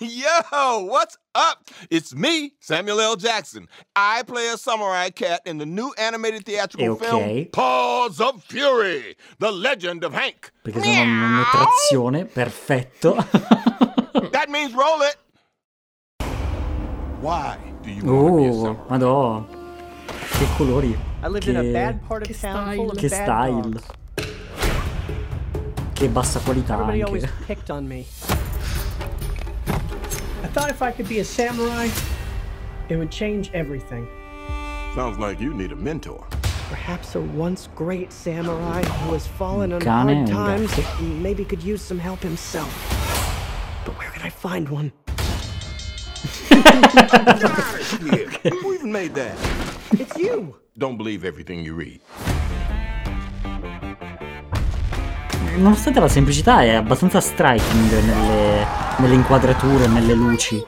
Yo, what's up? It's me, Samuel L. Jackson. I play a samurai cat in the new animated theatrical ok. film Paws of Fury, The Legend of Hank. Perché sono una trazione, perfetto. That means roll it. Why do you want to be a Oh, samurai? madò. Che colori. I lived in a Che, bad part of Che town full of che style. dogs. Che bassa qualità Everybody always anche. Thought if I could be a samurai, it would change everything. Sounds like you need a mentor. Perhaps a once great samurai who has fallen on cane hard un times gatto. maybe could use some help himself. But where could I find one? Yeah. Who even made that? It's you! Don't believe everything you read. Nonostante la semplicità è abbastanza striking nelle, nelle inquadrature, nelle luci.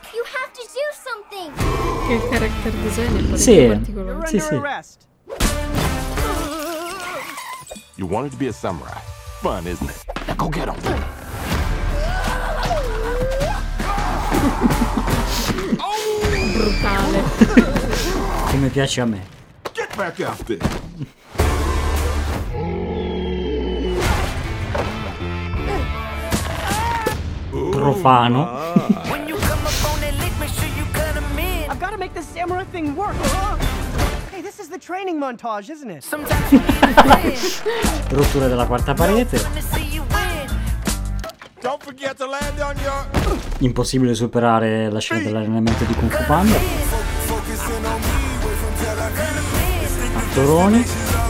Che character design è Sì. particolare. Sì, sì. You wanted to be a samurai. Fun, isn't it? Now go get him. Brutale. Come piace a me. Get back out there. Forget to land on your. Impossibile superare la scena dell'allenamento di Kung Fu Panda. Attoroni.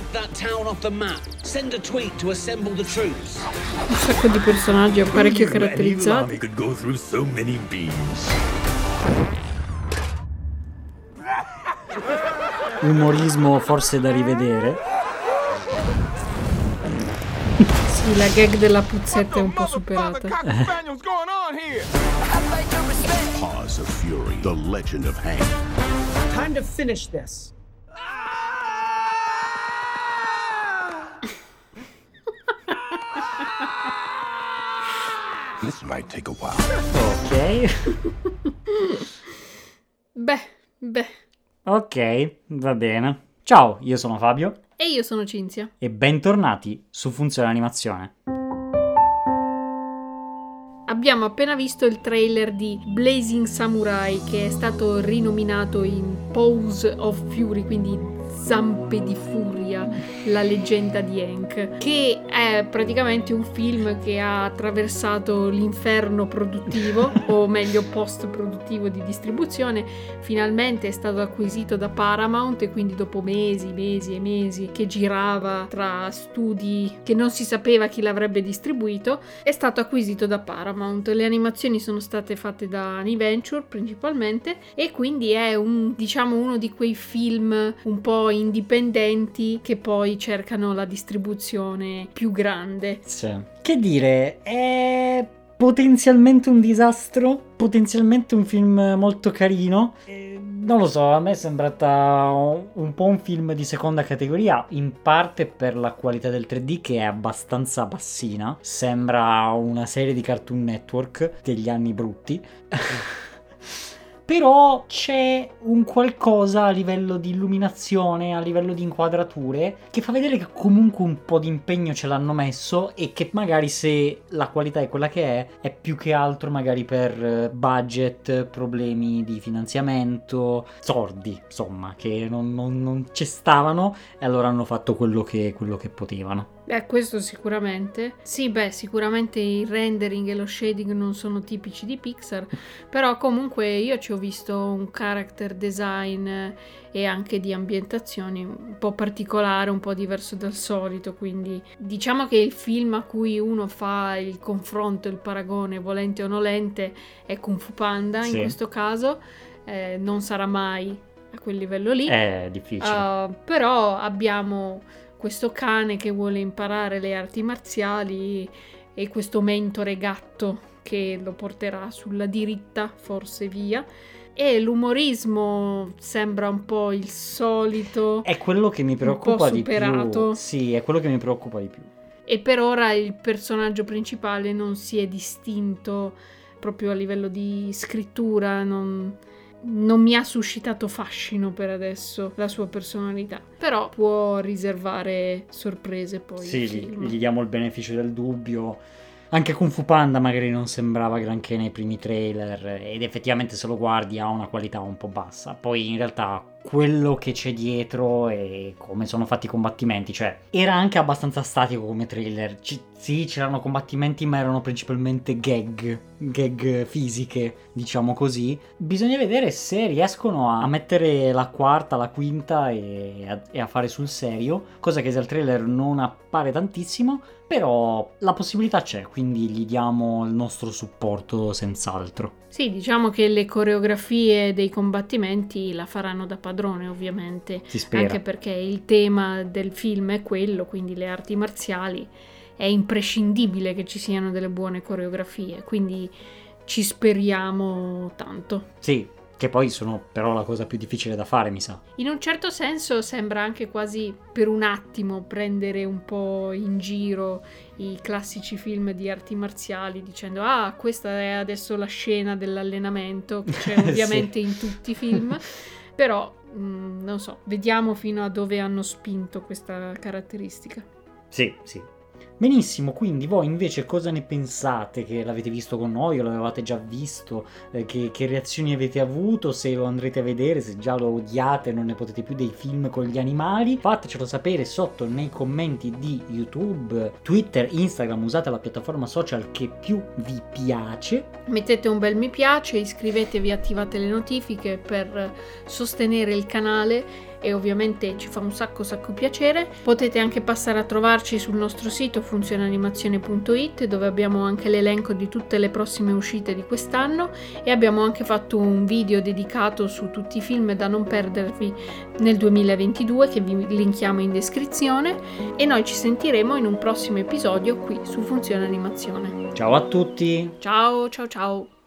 Wipe that town off the map. Send a tweet to assemble the troops. Un sacco di personaggi parecchio caratterizzati. could go through so many beams. Umorismo forse da rivedere. Sì, la gag della puzzetta è un po' superata. Paws of Fury, the legend of Hank. Time to finish this. This might take a while. Ok. Beh, beh. Ok, va bene. Ciao, io sono Fabio E io sono Cinzia. e bentornati su Funzione Animazione. Abbiamo appena visto il trailer di Blazing Samurai che è stato rinominato in Pose of Fury, quindi Zampe di Furia, la leggenda di Hank, che è praticamente un film che ha attraversato l'inferno produttivo, o meglio post-produttivo di distribuzione, finalmente è stato acquisito da Paramount e quindi dopo mesi, mesi e mesi che girava tra studi che non si sapeva chi l'avrebbe distribuito, è stato acquisito da Paramount. Le animazioni sono state fatte da Aniventure principalmente e quindi è un diciamo uno di quei film un po' indipendenti che poi cercano la distribuzione più grande. Sì. Che dire, è potenzialmente un disastro, potenzialmente un film molto carino. Eh, non lo so, a me è sembrata un un po' un film di seconda categoria, in parte per la qualità del 3D che è abbastanza bassina. Sembra una serie di Cartoon Network degli anni brutti. Però c'è un qualcosa a livello di illuminazione, a livello di inquadrature, che fa vedere che comunque un po' di impegno ce l'hanno messo e che magari se la qualità è quella che è, è più che altro magari per eh, budget, problemi di finanziamento, sordi, insomma, che non, non, non ci stavano e allora hanno fatto quello che, quello che potevano. Beh, questo sicuramente. Sì, beh, sicuramente il rendering e lo shading non sono tipici di Pixar, però comunque io ci ho visto un character design e anche di ambientazioni un po' particolare, un po' diverso dal solito, quindi diciamo che il film a cui uno fa il confronto, il paragone, volente o nolente, è Kung Fu Panda Sì. in questo caso, eh, non sarà mai a quel livello lì. È difficile. Uh, però abbiamo questo cane che vuole imparare le arti marziali e questo mentore gatto che lo porterà sulla diritta, forse via. E l'umorismo sembra un po' il solito. È quello che mi preoccupa di più. Sì, è quello che mi preoccupa di più. E per ora il personaggio principale non si è distinto proprio a livello di scrittura, non, non mi ha suscitato fascino per adesso la sua personalità. Però può riservare sorprese poi. Sì, gli, gli diamo il beneficio del dubbio. Anche Kung Fu Panda magari non sembrava granché nei primi trailer ed effettivamente se lo guardi ha una qualità un po' bassa. Poi in realtà quello che c'è dietro e come sono fatti i combattimenti, cioè era anche abbastanza statico come trailer. Ci- sì, c'erano combattimenti ma erano principalmente gag, gag fisiche, diciamo così. Bisogna vedere se riescono a mettere la quarta, la quinta e a, e a fare sul serio, cosa che dal trailer non appare tantissimo, però la possibilità c'è, quindi gli diamo il nostro supporto senz'altro. Sì, diciamo che le coreografie dei combattimenti la faranno da padrone, ovviamente. Anche perché il tema del film è quello, quindi le arti marziali. È imprescindibile che ci siano delle buone coreografie, quindi ci speriamo tanto. Sì, che poi sono però la cosa più difficile da fare, mi sa. In un certo senso sembra anche quasi per un attimo prendere un po' in giro i classici film di arti marziali dicendo ah questa è adesso la scena dell'allenamento che c'è Sì. ovviamente in tutti i film però mm, non so vediamo fino a dove hanno spinto questa caratteristica Sì, sì. Benissimo, quindi voi invece cosa ne pensate? Che l'avete visto con noi o l'avevate già visto? Eh, che, che reazioni avete avuto? Se lo andrete a vedere, se già lo odiate, non ne potete più dei film con gli animali? Fatecelo sapere sotto nei commenti di YouTube, Twitter, Instagram, usate la piattaforma social che più vi piace. mettete un bel mi piace iscrivetevi attivate le notifiche per sostenere il canale e ovviamente ci fa un sacco sacco piacere potete anche passare a trovarci sul nostro sito funzionanimazione.it dove abbiamo anche l'elenco di tutte le prossime uscite di quest'anno e abbiamo anche fatto un video dedicato su tutti i film da non perdervi nel 2022 che vi linkiamo in descrizione e noi ci sentiremo in un prossimo episodio qui su Funzione Animazione. Ciao a tutti! Ciao ciao ciao!